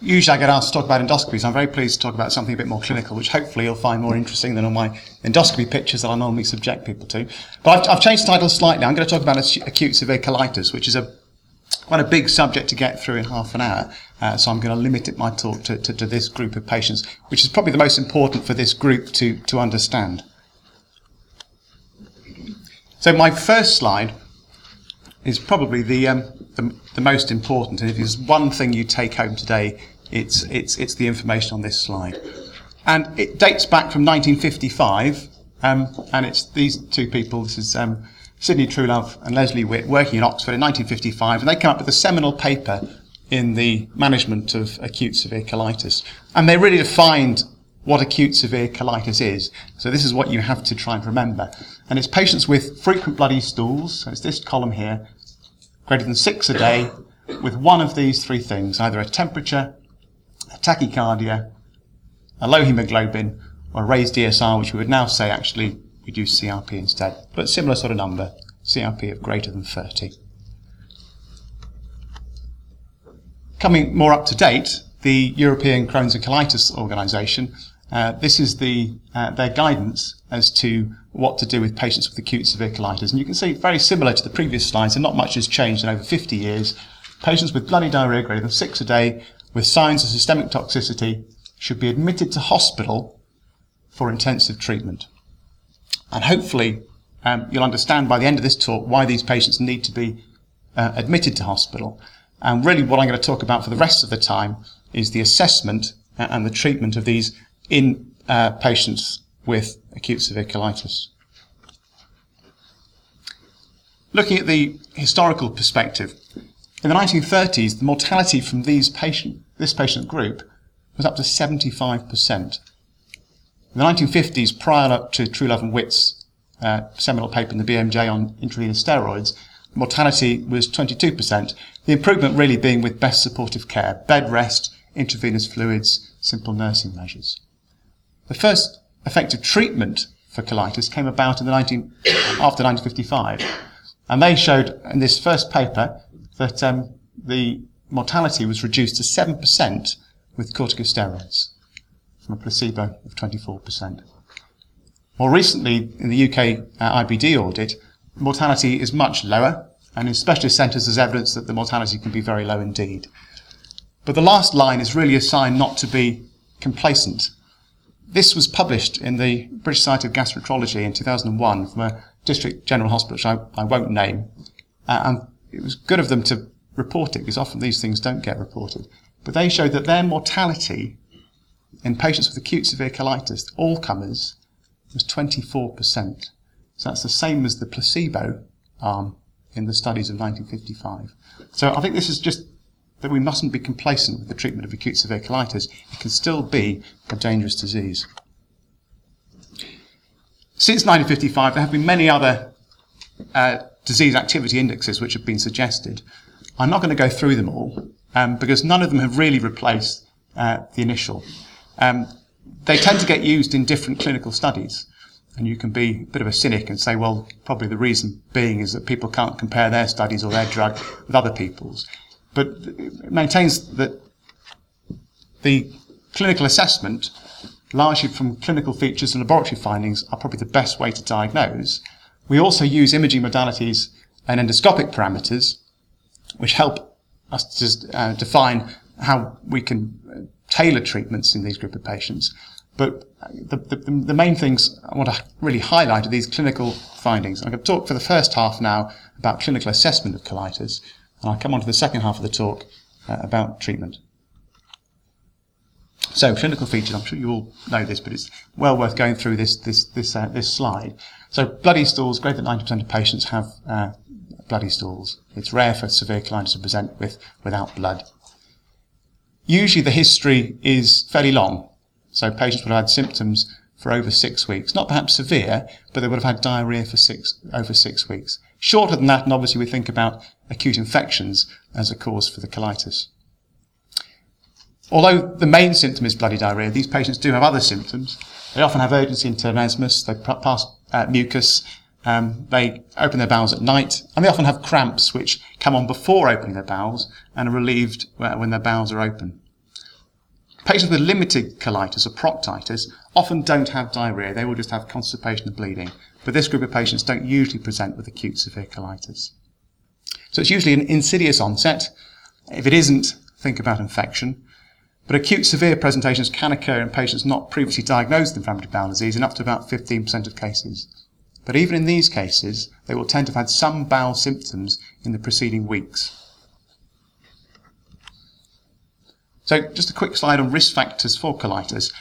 usually I get asked to talk about endoscopies. I'm very pleased to talk about something a bit more clinical, which hopefully you'll find more interesting than all my endoscopy pictures that I normally subject people to. But I've, I've changed the title slightly. I'm going to talk about acute severe colitis, which is a quite a big subject to get through in half an hour. Uh, so I'm going to limit it, my talk to, to, to, this group of patients, which is probably the most important for this group to, to understand. So my first slide is probably the, um, the, the, most important. And if there's one thing you take home today, it's, it's, it's the information on this slide. And it dates back from 1955, um, and it's these two people. This is um, Sidney Truelove and Leslie Witt working in Oxford in 1955, and they came up with a seminal paper in the management of acute severe colitis. And they really defined what acute severe colitis is. So this is what you have to try and remember. And it's patients with frequent bloody stools, so it's this column here, greater than six a day, with one of these three things, either a temperature, a tachycardia, a low hemoglobin, or a raised ESR, which we would now say actually we'd CRP instead, but similar sort of number, CRP of greater than 30. Coming more up to date, the European Crohn's and Colitis Organisation, uh, this is the, uh, their guidance as to what to do with patients with acute severe colitis. And you can see very similar to the previous slides, and not much has changed in over 50 years. Patients with bloody diarrhea greater than six a day with signs of systemic toxicity should be admitted to hospital for intensive treatment. And hopefully, um, you'll understand by the end of this talk why these patients need to be uh, admitted to hospital. And really, what I'm going to talk about for the rest of the time is the assessment and the treatment of these in uh, patients with acute severe colitis. Looking at the historical perspective, in the 1930s, the mortality from these patient, this patient group was up to 75%. In the 1950s, prior up to Truelove and Witt's uh, seminal paper in the BMJ on intravenous steroids, mortality was 22%. The improvement really being with best supportive care, bed rest, intravenous fluids, simple nursing measures. The first effective treatment for colitis came about in the 19, after 1955. And they showed in this first paper that um, the mortality was reduced to 7% with corticosteroids from a placebo of 24%. More recently, in the UK uh, IBD audit, mortality is much lower, and in specialist centres there's evidence that the mortality can be very low indeed. But the last line is really a sign not to be complacent. This was published in the British Society of Gastroenterology in 2001 from a district general hospital, which I, I won't name. Uh, and it was good of them to report it, because often these things don't get reported. But they showed that their mortality in patients with acute severe colitis, all comers, was 24%. So that's the same as the placebo arm in the studies of 1955. So I think this is just that we mustn't be complacent with the treatment of acute severe colitis. It can still be a dangerous disease. Since 1955, there have been many other uh, disease activity indexes which have been suggested. I'm not going to go through them all um, because none of them have really replaced uh, the initial. Um, they tend to get used in different clinical studies. And you can be a bit of a cynic and say, well, probably the reason being is that people can't compare their studies or their drug with other people's. But it maintains that the clinical assessment, largely from clinical features and laboratory findings, are probably the best way to diagnose. We also use imaging modalities and endoscopic parameters, which help us to uh, define how we can tailor treatments in these group of patients. But the, the, the, main things I want to really highlight are these clinical findings. I'm going to talk for the first half now about clinical assessment of colitis, and I'll come on to the second half of the talk uh, about treatment. So, clinical features, I'm sure you all know this, but it's well worth going through this, this, this, uh, this slide. So, bloody stools, greater than 90% of patients have uh, bloody stools. It's rare for severe colitis to present with, without blood. Usually the history is fairly long. So patients would have had symptoms for over six weeks. Not perhaps severe, but they would have had diarrhea for six, over six weeks. Shorter than that, and obviously we think about acute infections as a cause for the colitis. Although the main symptom is bloody diarrhea, these patients do have other symptoms. They often have urgency in tenesmus, they pass uh, mucus, um, they open their bowels at night, and they often have cramps which come on before opening their bowels and are relieved when their bowels are open. Patients with limited colitis or proctitis often don't have diarrhea, they will just have constipation and bleeding. But this group of patients don't usually present with acute severe colitis. So it's usually an insidious onset. If it isn't, think about infection. But acute severe presentations can occur in patients not previously diagnosed with inflammatory bowel disease in up to about 15% of cases. But even in these cases, they will tend to have had some bowel symptoms in the preceding weeks. So just a quick slide on risk factors for colitis.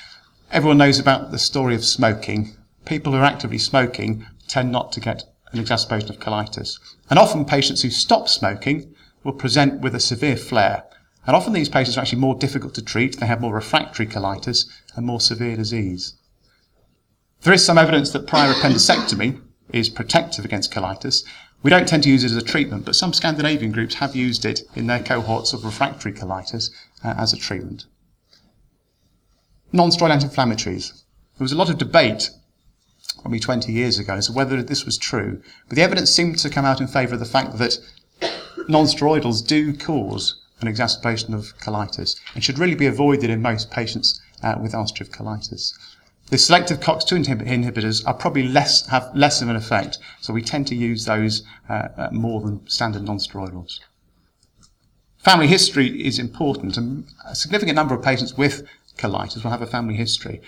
Everyone knows about the story of smoking. People who are actively smoking tend not to get an exacerbation of colitis. And often patients who stop smoking will present with a severe flare. And often these patients are actually more difficult to treat. They have more refractory colitis and more severe disease. There is some evidence that prior appendicectomy is protective against colitis. We don't tend to use it as a treatment, but some Scandinavian groups have used it in their cohorts of refractory colitis uh, as a treatment. Non-steroid anti-inflammatories. There was a lot of debate probably 20 years ago so whether this was true, but the evidence seemed to come out in favour of the fact that non-steroidals do cause an exacerbation of colitis and should really be avoided in most patients uh, with ulcerative colitis. The selective COX-2 inhibitors are probably less, have less of an effect, so we tend to use those uh, uh, more than standard non-steroidals. Family history is important, and a significant number of patients with colitis will have a family history.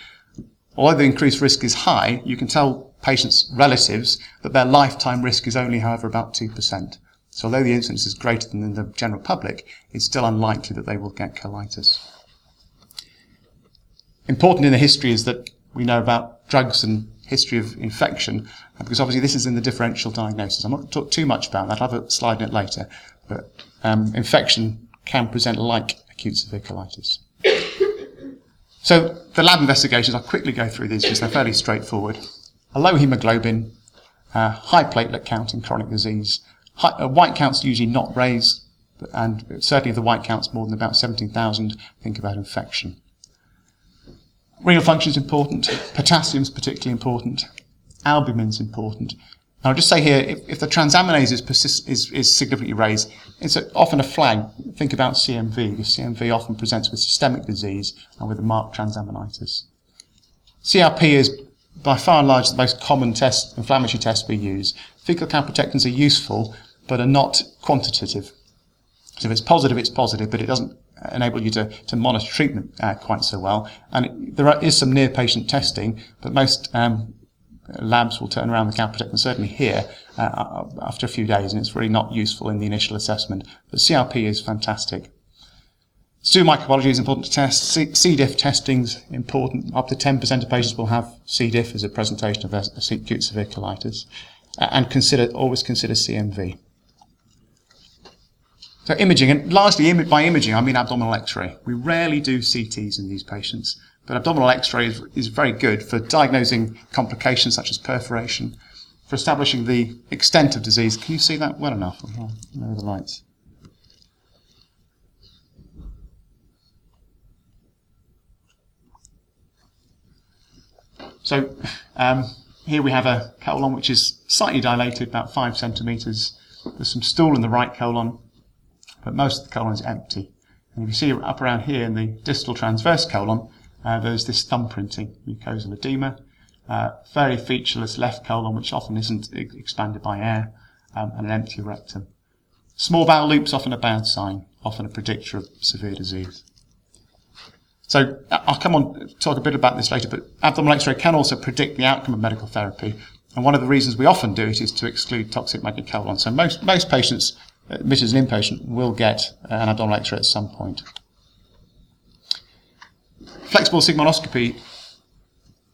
Although the increased risk is high, you can tell patients' relatives that their lifetime risk is only, however, about 2%. So although the incidence is greater than in the general public, it's still unlikely that they will get colitis. Important in the history is that we know about drugs and history of infection, because obviously this is in the differential diagnosis. I'm not going to talk too much about that. I'll have a slide in it later. But um, infection can present like acute severe colitis. So the lab investigations, I'll quickly go through these because they're fairly straightforward. A low hemoglobin, uh, high platelet count in chronic disease, high, uh, white counts usually not raised, and certainly if the white count's more than about 17,000, think about infection. Renal function is important. Potassium is particularly important. Albumin is important. And I'll just say here, if, if the transaminase is, persist, is, is significantly raised, it's a, often a flag. Think about CMV, because CMV often presents with systemic disease and with a marked transaminitis. CRP is by far and large the most common test, inflammatory test we use. Fecal calprotectins are useful, but are not quantitative. So if it's positive, it's positive, but it doesn't enable you to, to monitor treatment uh, quite so well. And it, there are, is some near patient testing, but most um, labs will turn around the calprotectin, and certainly here, uh, after a few days, and it's really not useful in the initial assessment. But CRP is fantastic. Stool microbiology is important to test. C, C. diff testing is important. Up to 10% of patients will have C. diff as a presentation of acute severe colitis. Uh, and consider, always consider CMV. So imaging, and largely Im- by imaging, I mean abdominal X-ray. We rarely do CTs in these patients, but abdominal X-ray is, is very good for diagnosing complications such as perforation, for establishing the extent of disease. Can you see that well enough? No, the lights. So um, here we have a colon which is slightly dilated, about five centimetres. There's some stool in the right colon but most of the colon is empty. And if you see up around here in the distal transverse colon, uh, there's this thumbprinting, mucosal edema, uh, very featureless left colon, which often isn't expanded by air, um, and an empty rectum. Small bowel loops often a bad sign, often a predictor of severe disease. So I'll come on talk a bit about this later, but abdominal X-ray can also predict the outcome of medical therapy. And one of the reasons we often do it is to exclude toxic megacolon. So most, most patients admitted as an inpatient will get an abdominal X-ray at some point. Flexible sigmoidoscopy,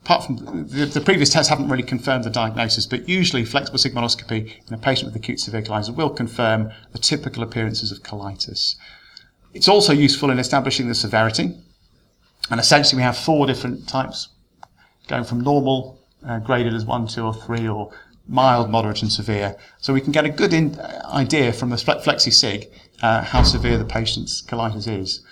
apart from the, the, previous tests haven't really confirmed the diagnosis, but usually flexible sigmoidoscopy in a patient with acute severe colitis will confirm the typical appearances of colitis. It's also useful in establishing the severity, and essentially we have four different types, going from normal, uh, graded as one, two, or three, or mild, moderate, and severe. So we can get a good in, uh, idea from the FlexiSig uh, how severe the patient's colitis is.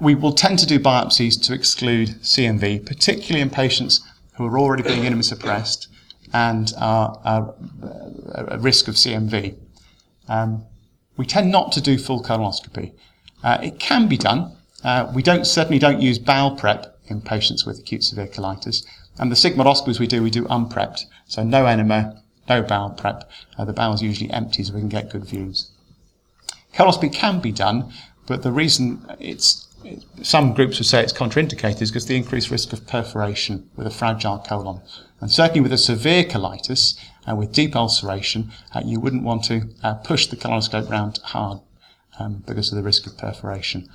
We will tend to do biopsies to exclude CMV, particularly in patients who are already being immunosuppressed and are, are at risk of CMV. Um, we tend not to do full colonoscopy. Uh, it can be done, Uh, we don't certainly don't use bowel prep in patients with acute severe colitis. And the sigmoidoscopies we do, we do unprepped. So no enema, no bowel prep. Uh, the bowel's usually empty so we can get good views. Colonoscopy can be done, but the reason it's some groups would say it's contraindicated because the increased risk of perforation with a fragile colon. And certainly with a severe colitis, uh, with deep ulceration, uh, you wouldn't want to uh, push the colonoscope round hard um, because of the risk of perforation.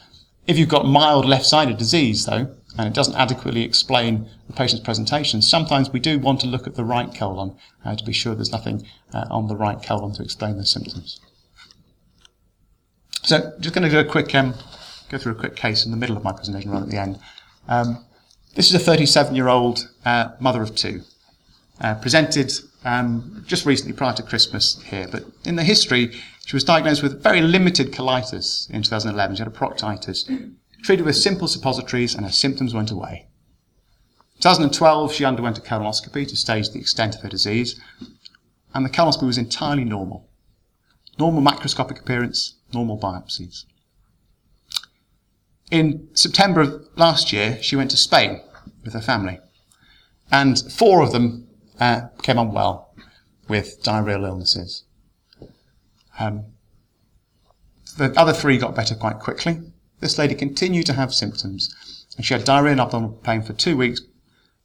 If you've got mild left-sided disease, though, and it doesn't adequately explain the patient's presentation, sometimes we do want to look at the right colon uh, to be sure there's nothing uh, on the right colon to explain the symptoms. So, just going to do a quick, um, go through a quick case in the middle of my presentation, right at the end. Um, this is a 37-year-old uh, mother of two, uh, presented um, just recently prior to Christmas here, but in the history, she was diagnosed with very limited colitis in 2011. She had a proctitis, treated with simple suppositories, and her symptoms went away. 2012, she underwent a colonoscopy to stage the extent of her disease, and the colonoscopy was entirely normal. Normal macroscopic appearance, normal biopsies. In September of last year, she went to Spain with her family, and four of them uh, came on well with diarrheal illnesses. Um, the other three got better quite quickly. This lady continued to have symptoms, and she had diarrhea and abdominal pain for two weeks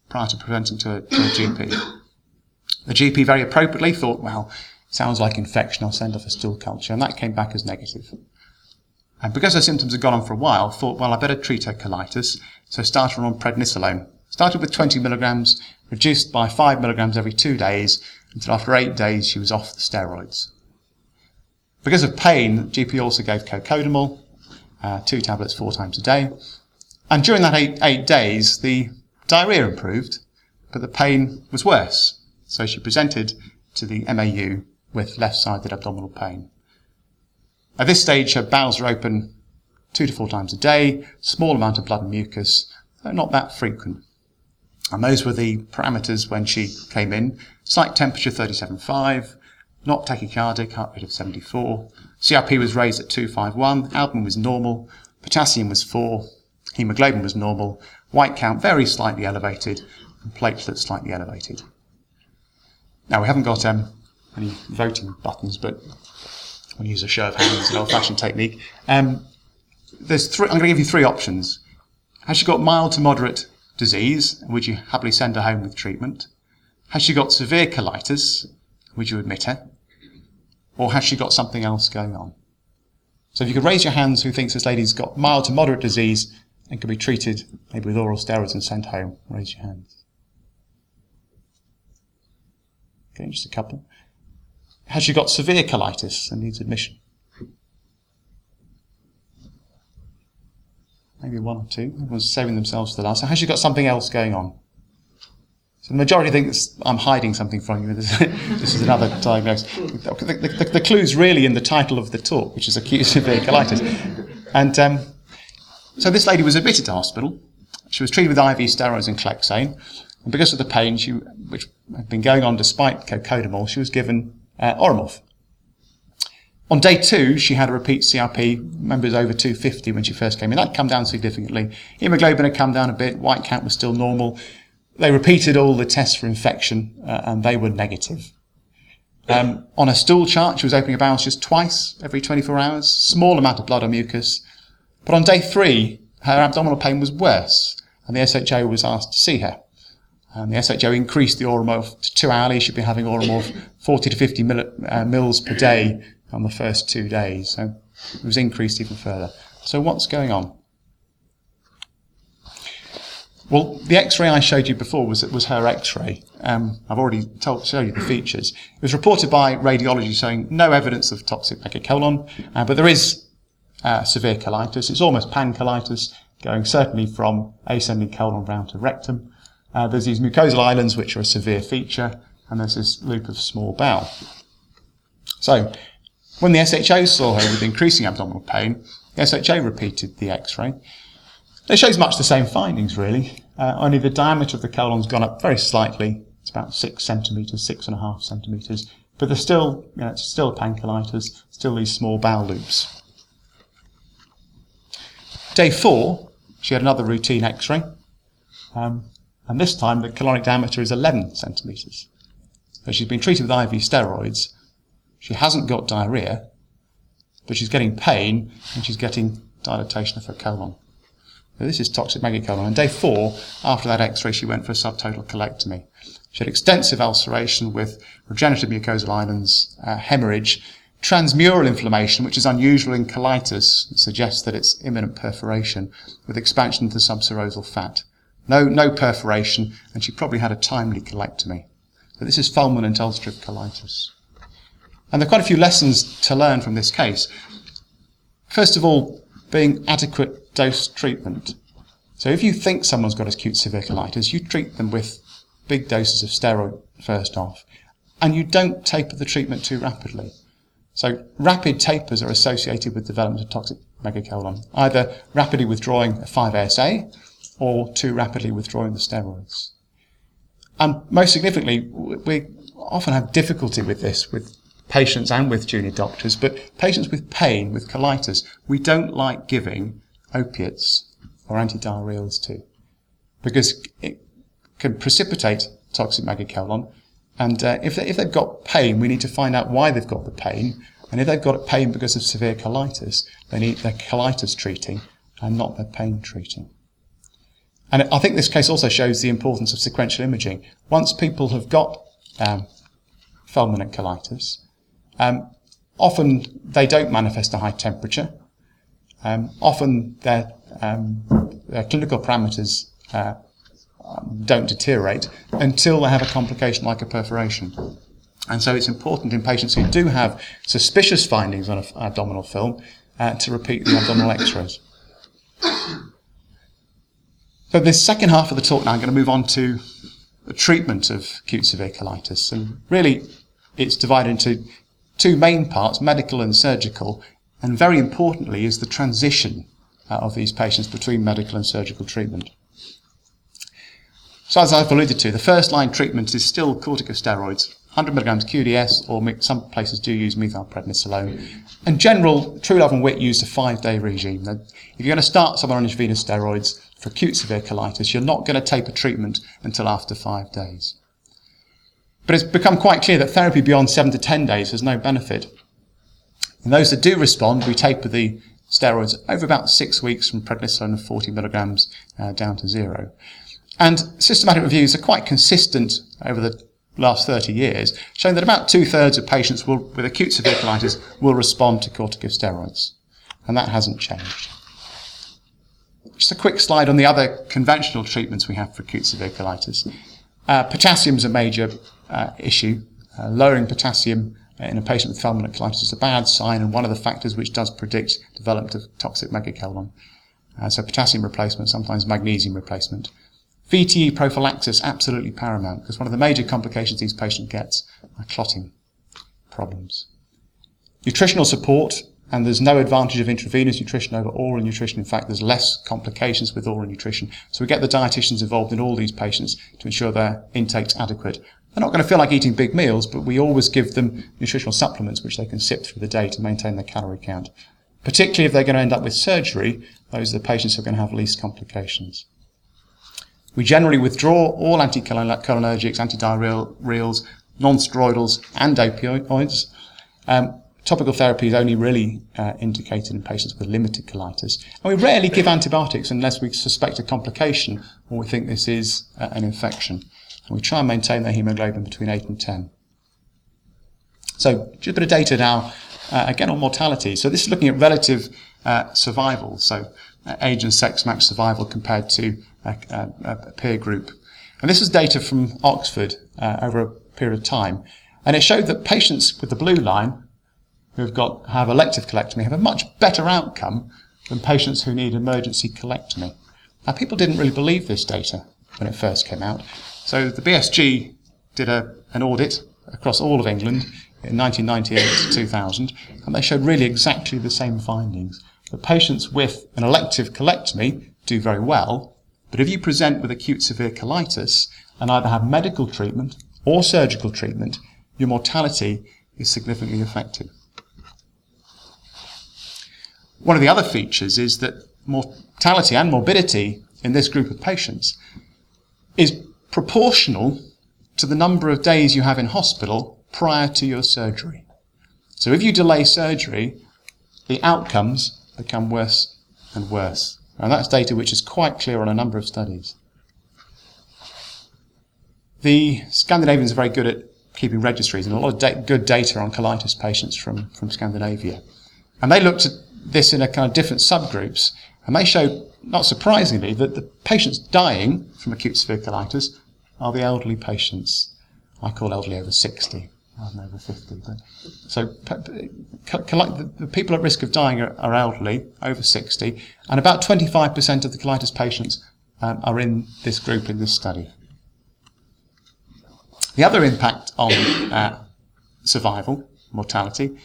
prior to presenting to, to a GP. The GP very appropriately thought, well, sounds like infection, I'll send off a stool culture, and that came back as negative. And because her symptoms had gone on for a while, thought, well, I better treat her colitis, so started her on prednisolone. Started with 20 milligrams, reduced by 5 milligrams every two days, until after eight days she was off the steroids. Because of pain, GP also gave cocodamol, uh, two tablets four times a day. And during that eight, eight days, the diarrhea improved, but the pain was worse. So she presented to the MAU with left-sided abdominal pain. At this stage, her bowels are open two to four times a day, small amount of blood and mucus, though not that frequent. And those were the parameters when she came in. Site temperature 37.5, not tachycardic, heart rate of 74. CRP was raised at 251, albumin was normal, potassium was 4, hemoglobin was normal, white count very slightly elevated, and platelets slightly elevated. Now we haven't got um, any voting buttons, but we'll use a show of hands, an old-fashioned technique. Um, there's three, I'm going to give you three options. Has she got mild to moderate disease? Would you happily send her home with treatment? Has she got severe colitis? Would you admit her? Or has she got something else going on? So if you could raise your hands who thinks this lady's got mild to moderate disease and could be treated maybe with oral steroids and sent home, raise your hands. Okay, just a couple. Has she got severe colitis and needs admission? Maybe one or two. Everyone's saving themselves for the last. So has she got something else going on? So the majority think I'm hiding something from you. this is another diagnosis. The, the, the, the clue's really in the title of the talk, which is acute severe colitis. And um, so this lady was admitted to hospital. She was treated with IV steroids and Clexane. And because of the pain, she, which had been going on despite cocodamol, she was given uh, Oromorph. On day two, she had a repeat CRP. Remember, it was over 250 when she first came in. That had come down significantly. Hemoglobin had come down a bit. White count was still normal. They repeated all the tests for infection, uh, and they were negative. Um, on a stool chart, she was opening her bowels just twice every 24 hours, small amount of blood or mucus. But on day three, her abdominal pain was worse, and the SHO was asked to see her. And the SHO increased the Oromorph to two hourly. She'd been having Oromorph 40 to 50 mil, uh, mils per day on the first two days. So it was increased even further. So what's going on? Well, the X-ray I showed you before was was her X-ray. Um, I've already told show you the features. It was reported by radiology showing no evidence of toxic megacolon, uh, but there is uh, severe colitis. It's almost pancolitis, going certainly from ascending colon round to rectum. Uh, there's these mucosal islands, which are a severe feature, and there's this loop of small bowel. So, when the SHO saw her with increasing abdominal pain, the SHO repeated the X-ray. It shows much the same findings, really. Uh, only the diameter of the colon's gone up very slightly. It's about six centimetres, six and a half centimetres. But there's still, you know, it's still pancolitis, still these small bowel loops. Day four, she had another routine X-ray, um, and this time the colonic diameter is 11 centimetres. So she's been treated with IV steroids. She hasn't got diarrhea, but she's getting pain and she's getting dilatation of her colon. So this is toxic megacolon. On day four, after that X-ray, she went for a subtotal colectomy. She had extensive ulceration with regenerative mucosal islands, uh, hemorrhage, transmural inflammation, which is unusual in colitis, suggests that it's imminent perforation with expansion into the subserosal fat. No, no perforation, and she probably had a timely colectomy. So this is fulminant ulcerative colitis. And there are quite a few lessons to learn from this case. First of all, being adequate dose treatment. So if you think someone's got acute severe colitis, you treat them with big doses of steroid first off, and you don't taper the treatment too rapidly. So rapid tapers are associated with development of toxic megacolon, either rapidly withdrawing a 5-ASA or too rapidly withdrawing the steroids. And most significantly, we often have difficulty with this with patients and with junior doctors, but patients with pain, with colitis, we don't like giving opiates or antidiarrheals to because it can precipitate toxic megacolon. And uh, if, they, if they've got pain, we need to find out why they've got the pain. And if they've got pain because of severe colitis, they need their colitis treating and not their pain treating. And I think this case also shows the importance of sequential imaging. Once people have got um, fulminant colitis, um, often they don't manifest a high temperature. Um, often their, um, their, clinical parameters uh, don't deteriorate until they have a complication like a perforation. And so it's important in patients who do have suspicious findings on an abdominal film uh, to repeat the abdominal x-rays. So this second half of the talk now, I'm going to move on to the treatment of acute severe colitis. And really, it's divided into two main parts, medical and surgical. And very importantly is the transition uh, of these patients between medical and surgical treatment. So as I've alluded to, the first line treatment is still corticosteroids, 100 milligrams QDS, or some places do use methylprednisolone. And general, Truelove and Witt use a five-day regime. If you're going to start someone on intravenous steroids, for acute severe colitis, you're not going to taper treatment until after five days. But it's become quite clear that therapy beyond seven to 10 days has no benefit. In those that do respond, we taper the steroids over about six weeks from prednisone of 40 milligrams uh, down to zero. And systematic reviews are quite consistent over the last 30 years, showing that about two thirds of patients will, with acute severe colitis will respond to corticosteroids. And that hasn't changed. Just a quick slide on the other conventional treatments we have for acute severe colitis. Uh, potassium is a major uh, issue. Uh, lowering potassium in a patient with fulminant colitis is a bad sign and one of the factors which does predict development of toxic megacolon. Uh, so potassium replacement, sometimes magnesium replacement. VTE prophylaxis, absolutely paramount, because one of the major complications these patients get are clotting problems. Nutritional support, and there's no advantage of intravenous nutrition over oral nutrition. In fact, there's less complications with oral nutrition. So we get the dietitians involved in all these patients to ensure their intake's adequate. They're not going to feel like eating big meals, but we always give them nutritional supplements which they can sip through the day to maintain their calorie count. Particularly if they're going to end up with surgery, those are the patients who are going to have least complications. We generally withdraw all anticholinergics, antidiarrheals, non-steroidals, and opioids. Um, Topical therapy is only really uh, indicated in patients with limited colitis. And we rarely give antibiotics unless we suspect a complication or we think this is uh, an infection. And we try and maintain their hemoglobin between 8 and 10. So just a bit of data now, uh, again on mortality. So this is looking at relative uh, survival, so uh, age and sex match survival compared to a, a, a, peer group. And this is data from Oxford uh, over a period of time. And it showed that patients with the blue line who've got have elective colectomy have a much better outcome than patients who need emergency colectomy. Now, people didn't really believe this data when it first came out. So the BSG did a, an audit across all of England in 1998 to 2000, and they showed really exactly the same findings. The patients with an elective colectomy do very well, but if you present with acute severe colitis and either have medical treatment or surgical treatment, your mortality is significantly affected. One of the other features is that mortality and morbidity in this group of patients is proportional to the number of days you have in hospital prior to your surgery. So if you delay surgery, the outcomes become worse and worse. And that's data which is quite clear on a number of studies. The Scandinavians are very good at keeping registries and a lot of da- good data on colitis patients from, from Scandinavia. And they looked at this in a kind of different subgroups, and they showed, not surprisingly, that the patients dying from acute severe colitis are the elderly patients. I call elderly over 60 rather than over 50. But, so the people at risk of dying are, are elderly, over 60, and about 25% of the colitis patients um, are in this group in this study. The other impact on uh, survival, mortality,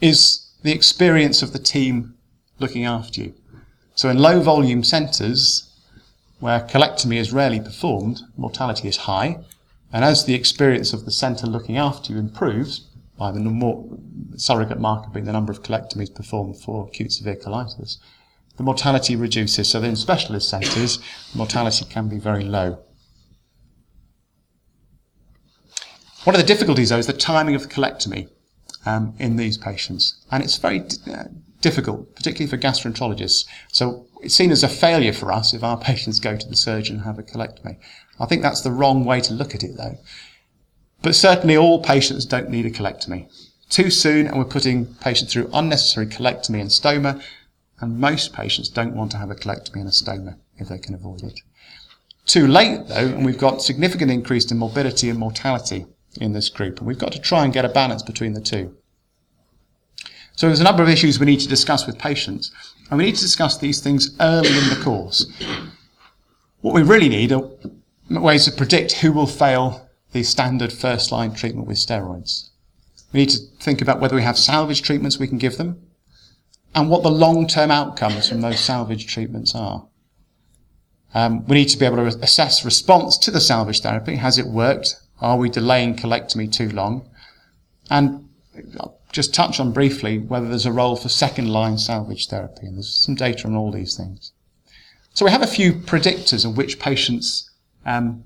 is the experience of the team looking after you. So in low volume centres, where colectomy is rarely performed, mortality is high, and as the experience of the centre looking after you improves, by the more surrogate marker being the number of colectomies performed for acute severe colitis, the mortality reduces. So in specialist centres, mortality can be very low. One of the difficulties, though, is the timing of the colectomy um, in these patients, and it's very uh, difficult, particularly for gastroenterologists. So it's seen as a failure for us if our patients go to the surgeon and have a colectomy. I think that's the wrong way to look at it, though. But certainly all patients don't need a colectomy. Too soon, and we're putting patients through unnecessary colectomy and stoma, and most patients don't want to have a colectomy and a stoma if they can avoid it. Too late, though, and we've got significant increase in morbidity and mortality in this group, and we've got to try and get a balance between the two. So there's a number of issues we need to discuss with patients, and we need to discuss these things early in the course. What we really need are ways to predict who will fail the standard first line treatment with steroids. We need to think about whether we have salvage treatments we can give them and what the long term outcomes from those salvage treatments are. Um, we need to be able to assess response to the salvage therapy. Has it worked? Are we delaying colectomy too long? And I'll just touch on briefly whether there's a role for second line salvage therapy. And there's some data on all these things. So we have a few predictors of which patients um,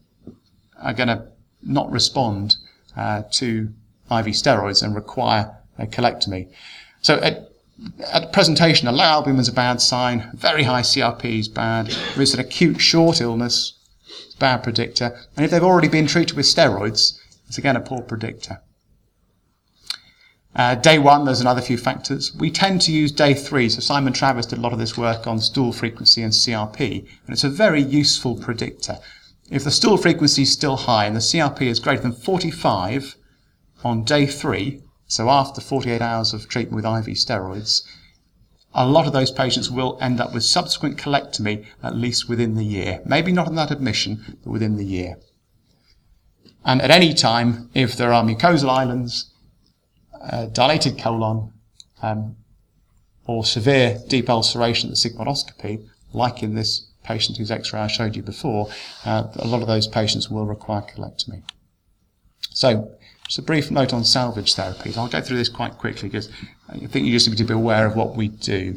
are going to not respond uh, to IV steroids and require a colectomy. So at, at presentation, a low albumin is a bad sign, very high CRP is bad, there is an acute short illness, bad predictor, and if they've already been treated with steroids, it's again a poor predictor. Uh, day one, there's another few factors. We tend to use day three. So Simon Travis did a lot of this work on stool frequency and CRP, and it's a very useful predictor. If the stool frequency is still high and the CRP is greater than 45 on day three, so after 48 hours of treatment with IV steroids, a lot of those patients will end up with subsequent colectomy at least within the year. Maybe not in that admission, but within the year. And at any time, if there are mucosal islands, uh, dilated colon, um, or severe deep ulceration at the sigmoidoscopy, like in this patient whose x-ray I showed you before, uh, a lot of those patients will require colectomy. So, just a brief note on salvage therapies. I'll go through this quite quickly because I think you just need to be aware of what we do.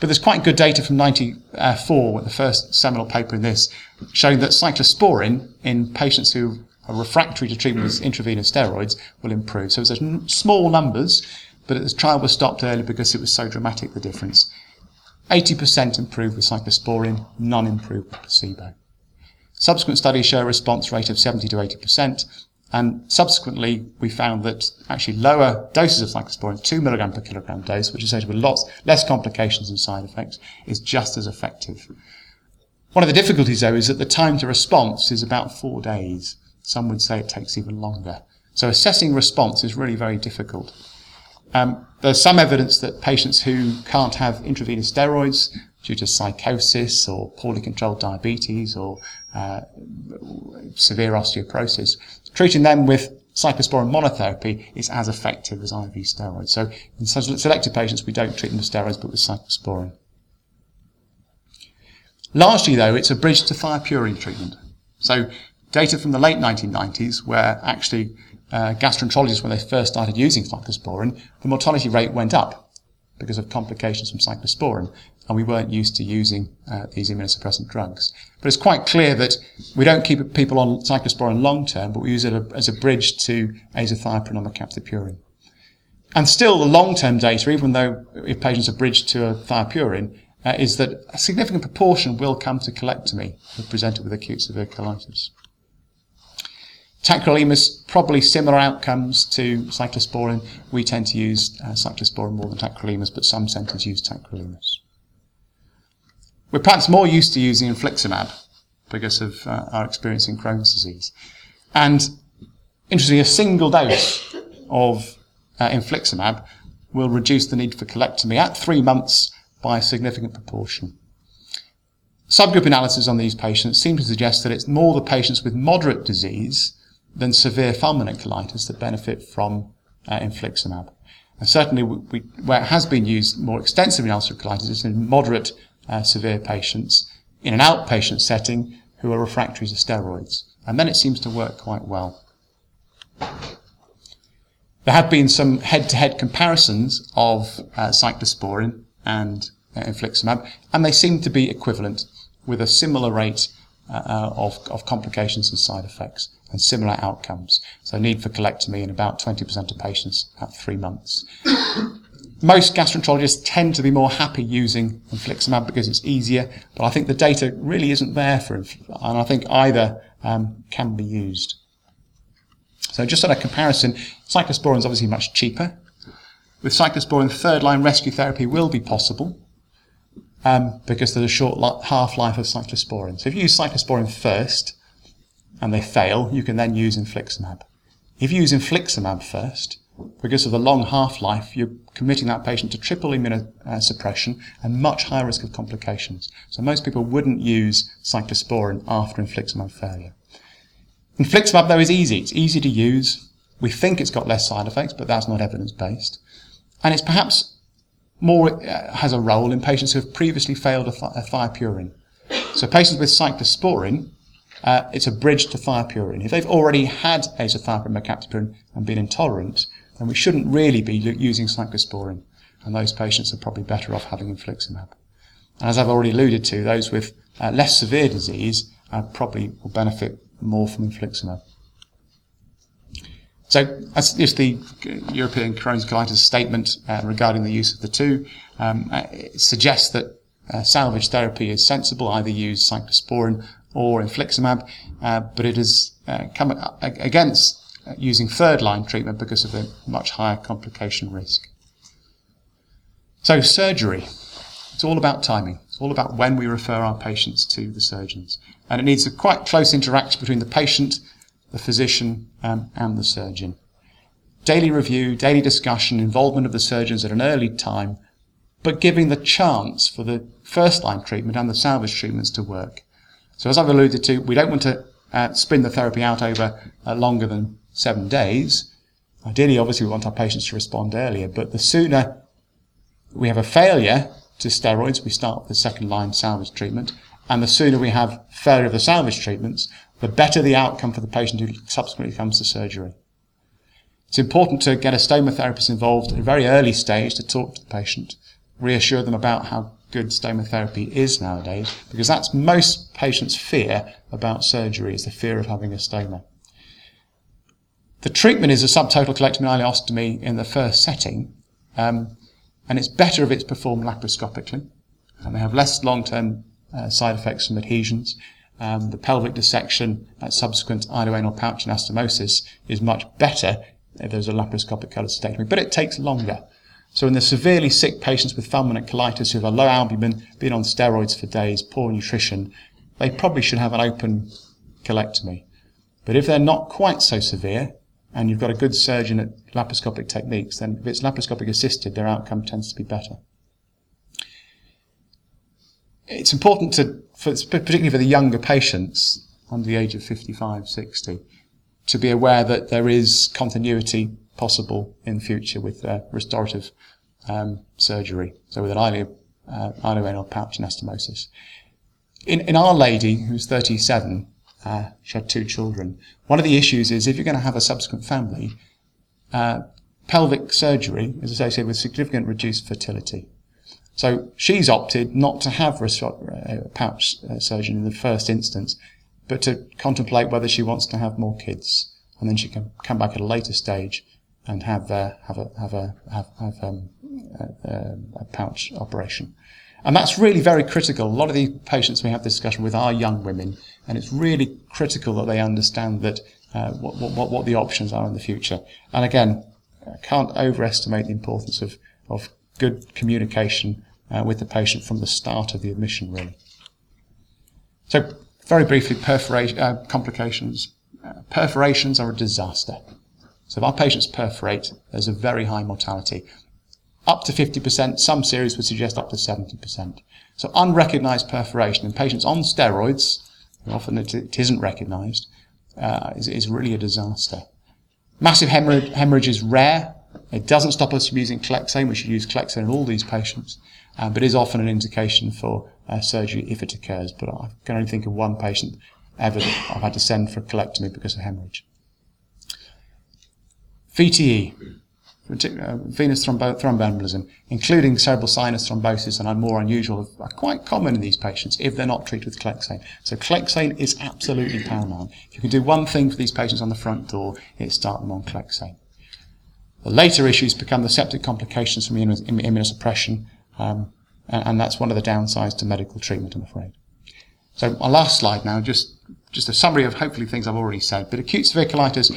But there's quite good data from 94, with the first seminal paper in this, showing that cyclosporin in patients who are refractory to treatment with intravenous steroids will improve. So there's small numbers, but the trial was stopped early because it was so dramatic, the difference. 80% improved with cyclosporin, none improved with placebo. Subsequent studies show a response rate of 70 to 80%, and subsequently we found that actually lower doses of cyclosporin, 2 milligram per kilogram dose, which is associated with lots less complications and side effects, is just as effective. One of the difficulties though is that the time to response is about four days. Some would say it takes even longer. So assessing response is really very difficult. Um, there's some evidence that patients who can't have intravenous steroids due to psychosis or poorly controlled diabetes or uh, severe osteoporosis, treating them with cyclosporin monotherapy is as effective as IV steroids. So in selected patients, we don't treat them with steroids, but with cyclosporin. Largely, though, it's a bridge to thiopurine treatment. So data from the late 1990s, where actually uh, gastroenterologists, when they first started using cyclosporin, the mortality rate went up because of complications from cyclosporin. And we weren't used to using uh, these immunosuppressant drugs. But it's quite clear that we don't keep people on cyclosporin long term, but we use it as a bridge to azathioprine or mercaptopurine. And still, the long-term data, even though if patients are bridged to a thiopurine, uh, is that a significant proportion will come to colectomy if presented with acute severe colitis. Tacrolimus, probably similar outcomes to cyclosporin. We tend to use uh, cyclosporin more than tacrolimus, but some centres use tacrolimus. We're perhaps more used to using infliximab because of uh, our experience in Crohn's disease. And interestingly, a single dose of uh, infliximab will reduce the need for colectomy at three months by a significant proportion. Subgroup analysis on these patients seem to suggest that it's more the patients with moderate disease than severe fulminant colitis that benefit from uh, infliximab. And certainly, we, where it has been used more extensively in ulcerative colitis is in moderate uh, severe patients in an outpatient setting who are refractory to steroids. And then it seems to work quite well. There have been some head-to-head comparisons of uh, cyclosporin and uh, infliximab, and they seem to be equivalent with a similar rate uh, uh, of, of complications and side effects and similar outcomes. So need for colectomy in about 20% of patients at three months. Most gastroenterologists tend to be more happy using infliximab because it's easier, but I think the data really isn't there for, and I think either um, can be used. So just on a comparison, cyclosporin is obviously much cheaper. With cyclosporin, third line rescue therapy will be possible um, because there's a short half life of cyclosporin. So if you use cyclosporin first and they fail, you can then use infliximab. If you use infliximab first, because of the long half life, you're committing that patient to triple immunosuppression and much higher risk of complications. So most people wouldn't use cyclosporin after infliximab failure. Infliximab, though, is easy. It's easy to use. We think it's got less side effects, but that's not evidence based. And it's perhaps more uh, has a role in patients who have previously failed a, th- a thiopurine. So patients with cyclosporin, uh, it's a bridge to thiopurine. If they've already had azathioprine mercaptopurine and been intolerant, then we shouldn't really be using cyclosporin. And those patients are probably better off having infliximab. And as I've already alluded to, those with uh, less severe disease uh, probably will benefit more from infliximab. So that's just the European Crohn's colitis statement uh, regarding the use of the two. Um, uh, it suggests that uh, salvage therapy is sensible, either use cyclosporin or infliximab, uh, but it has come against using third line treatment because of the much higher complication risk. So surgery, it's all about timing. It's all about when we refer our patients to the surgeons. And it needs a quite close interaction between the patient, the physician, um, and the surgeon. Daily review, daily discussion, involvement of the surgeons at an early time, but giving the chance for the first line treatment and the salvage treatments to work. So as I've alluded to, we don't want to uh, spin the therapy out over uh, longer than seven days. Ideally, obviously, we want our patients to respond earlier, but the sooner we have a failure to steroids, we start the second line salvage treatment, and the sooner we have failure of the salvage treatments, the better the outcome for the patient who subsequently comes to surgery. It's important to get a stoma therapist involved at a very early stage to talk to the patient, reassure them about how good stoma therapy is nowadays, because that's most patients' fear about surgery is the fear of having a stoma. The treatment is a subtotal colectomy ileostomy in the first setting, um, and it's better if it's performed laparoscopically, and they have less long-term uh, side effects from adhesions. Um, the pelvic dissection at subsequent ileoanal pouch anastomosis is much better if there's a laparoscopic cholecystectomy, but it takes longer. So in the severely sick patients with fulminant colitis who have a low albumin, been on steroids for days, poor nutrition, they probably should have an open colectomy. But if they're not quite so severe, and you've got a good surgeon at laparoscopic techniques, then if it's laparoscopic assisted, their outcome tends to be better. It's important to, for, particularly for the younger patients under the age of 55, 60, to be aware that there is continuity possible in future with uh, restorative um, surgery, so with an ilio, uh, ileoanal pouch anastomosis. In, in Our Lady, who's 37, uh, she had two children. One of the issues is if you're going to have a subsequent family, uh, pelvic surgery is associated with significant reduced fertility. So she's opted not to have a pouch uh, surgery in the first instance, but to contemplate whether she wants to have more kids, and then she can come back at a later stage and have uh, have a have a have, have um, a, a pouch operation. And that's really very critical. A lot of the patients we have this discussion with are young women, and it's really critical that they understand that uh, what, what, what the options are in the future. And again, I can't overestimate the importance of, of good communication uh, with the patient from the start of the admission, really. So, very briefly, perforation, uh, complications. Uh, perforations are a disaster. So if our patients perforate, there's a very high mortality. Up to 50%, some series would suggest up to 70%. So unrecognized perforation in patients on steroids, often it, it isn't recognized, uh, is, is really a disaster. Massive hemorrhage, hemorrhage is rare. It doesn't stop us from using Clexane. We should use Clexane in all these patients, uh, but is often an indication for uh, surgery if it occurs. But I can only think of one patient ever that I've had to send for a colectomy because of hemorrhage. VTE, venous thrombo- thromboembolism, including cerebral sinus thrombosis and are more unusual, are quite common in these patients if they're not treated with Clexane. So Clexane is absolutely paramount. If you can do one thing for these patients on the front door, it's start them on Clexane. The later issues become the septic complications from immunosuppression, um, and, and that's one of the downsides to medical treatment, I'm afraid. So my last slide now, just just a summary of hopefully things I've already said. But acute severe colitis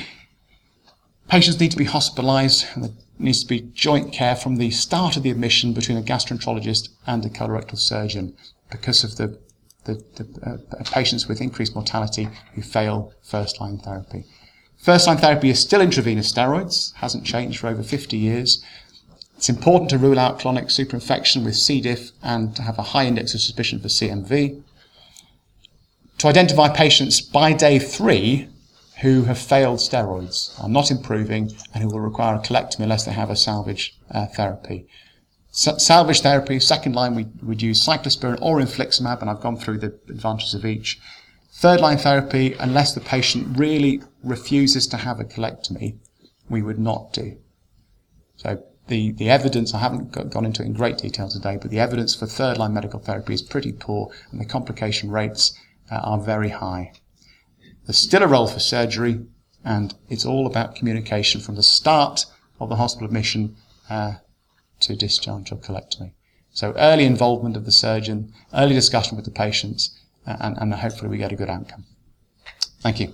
Patients need to be hospitalised and there needs to be joint care from the start of the admission between a gastroenterologist and a colorectal surgeon because of the, the, the uh, patients with increased mortality who fail first line therapy. First line therapy is still intravenous steroids, hasn't changed for over 50 years. It's important to rule out colonic superinfection with C. diff and to have a high index of suspicion for CMV. To identify patients by day three who have failed steroids, are not improving, and who will require a colectomy unless they have a salvage uh, therapy. salvage therapy, second line, we would use cyclosporin or infliximab, and I've gone through the advantages of each. Third line therapy, unless the patient really refuses to have a colectomy, we would not do. So the, the evidence, I haven't got, gone into it in great detail today, but the evidence for third line medical therapy is pretty poor, and the complication rates uh, are very high. There's still a role for surgery, and it's all about communication from the start of the hospital admission uh, to discharge or colectomy. So early involvement of the surgeon, early discussion with the patients, uh, and, and hopefully we get a good outcome. Thank you.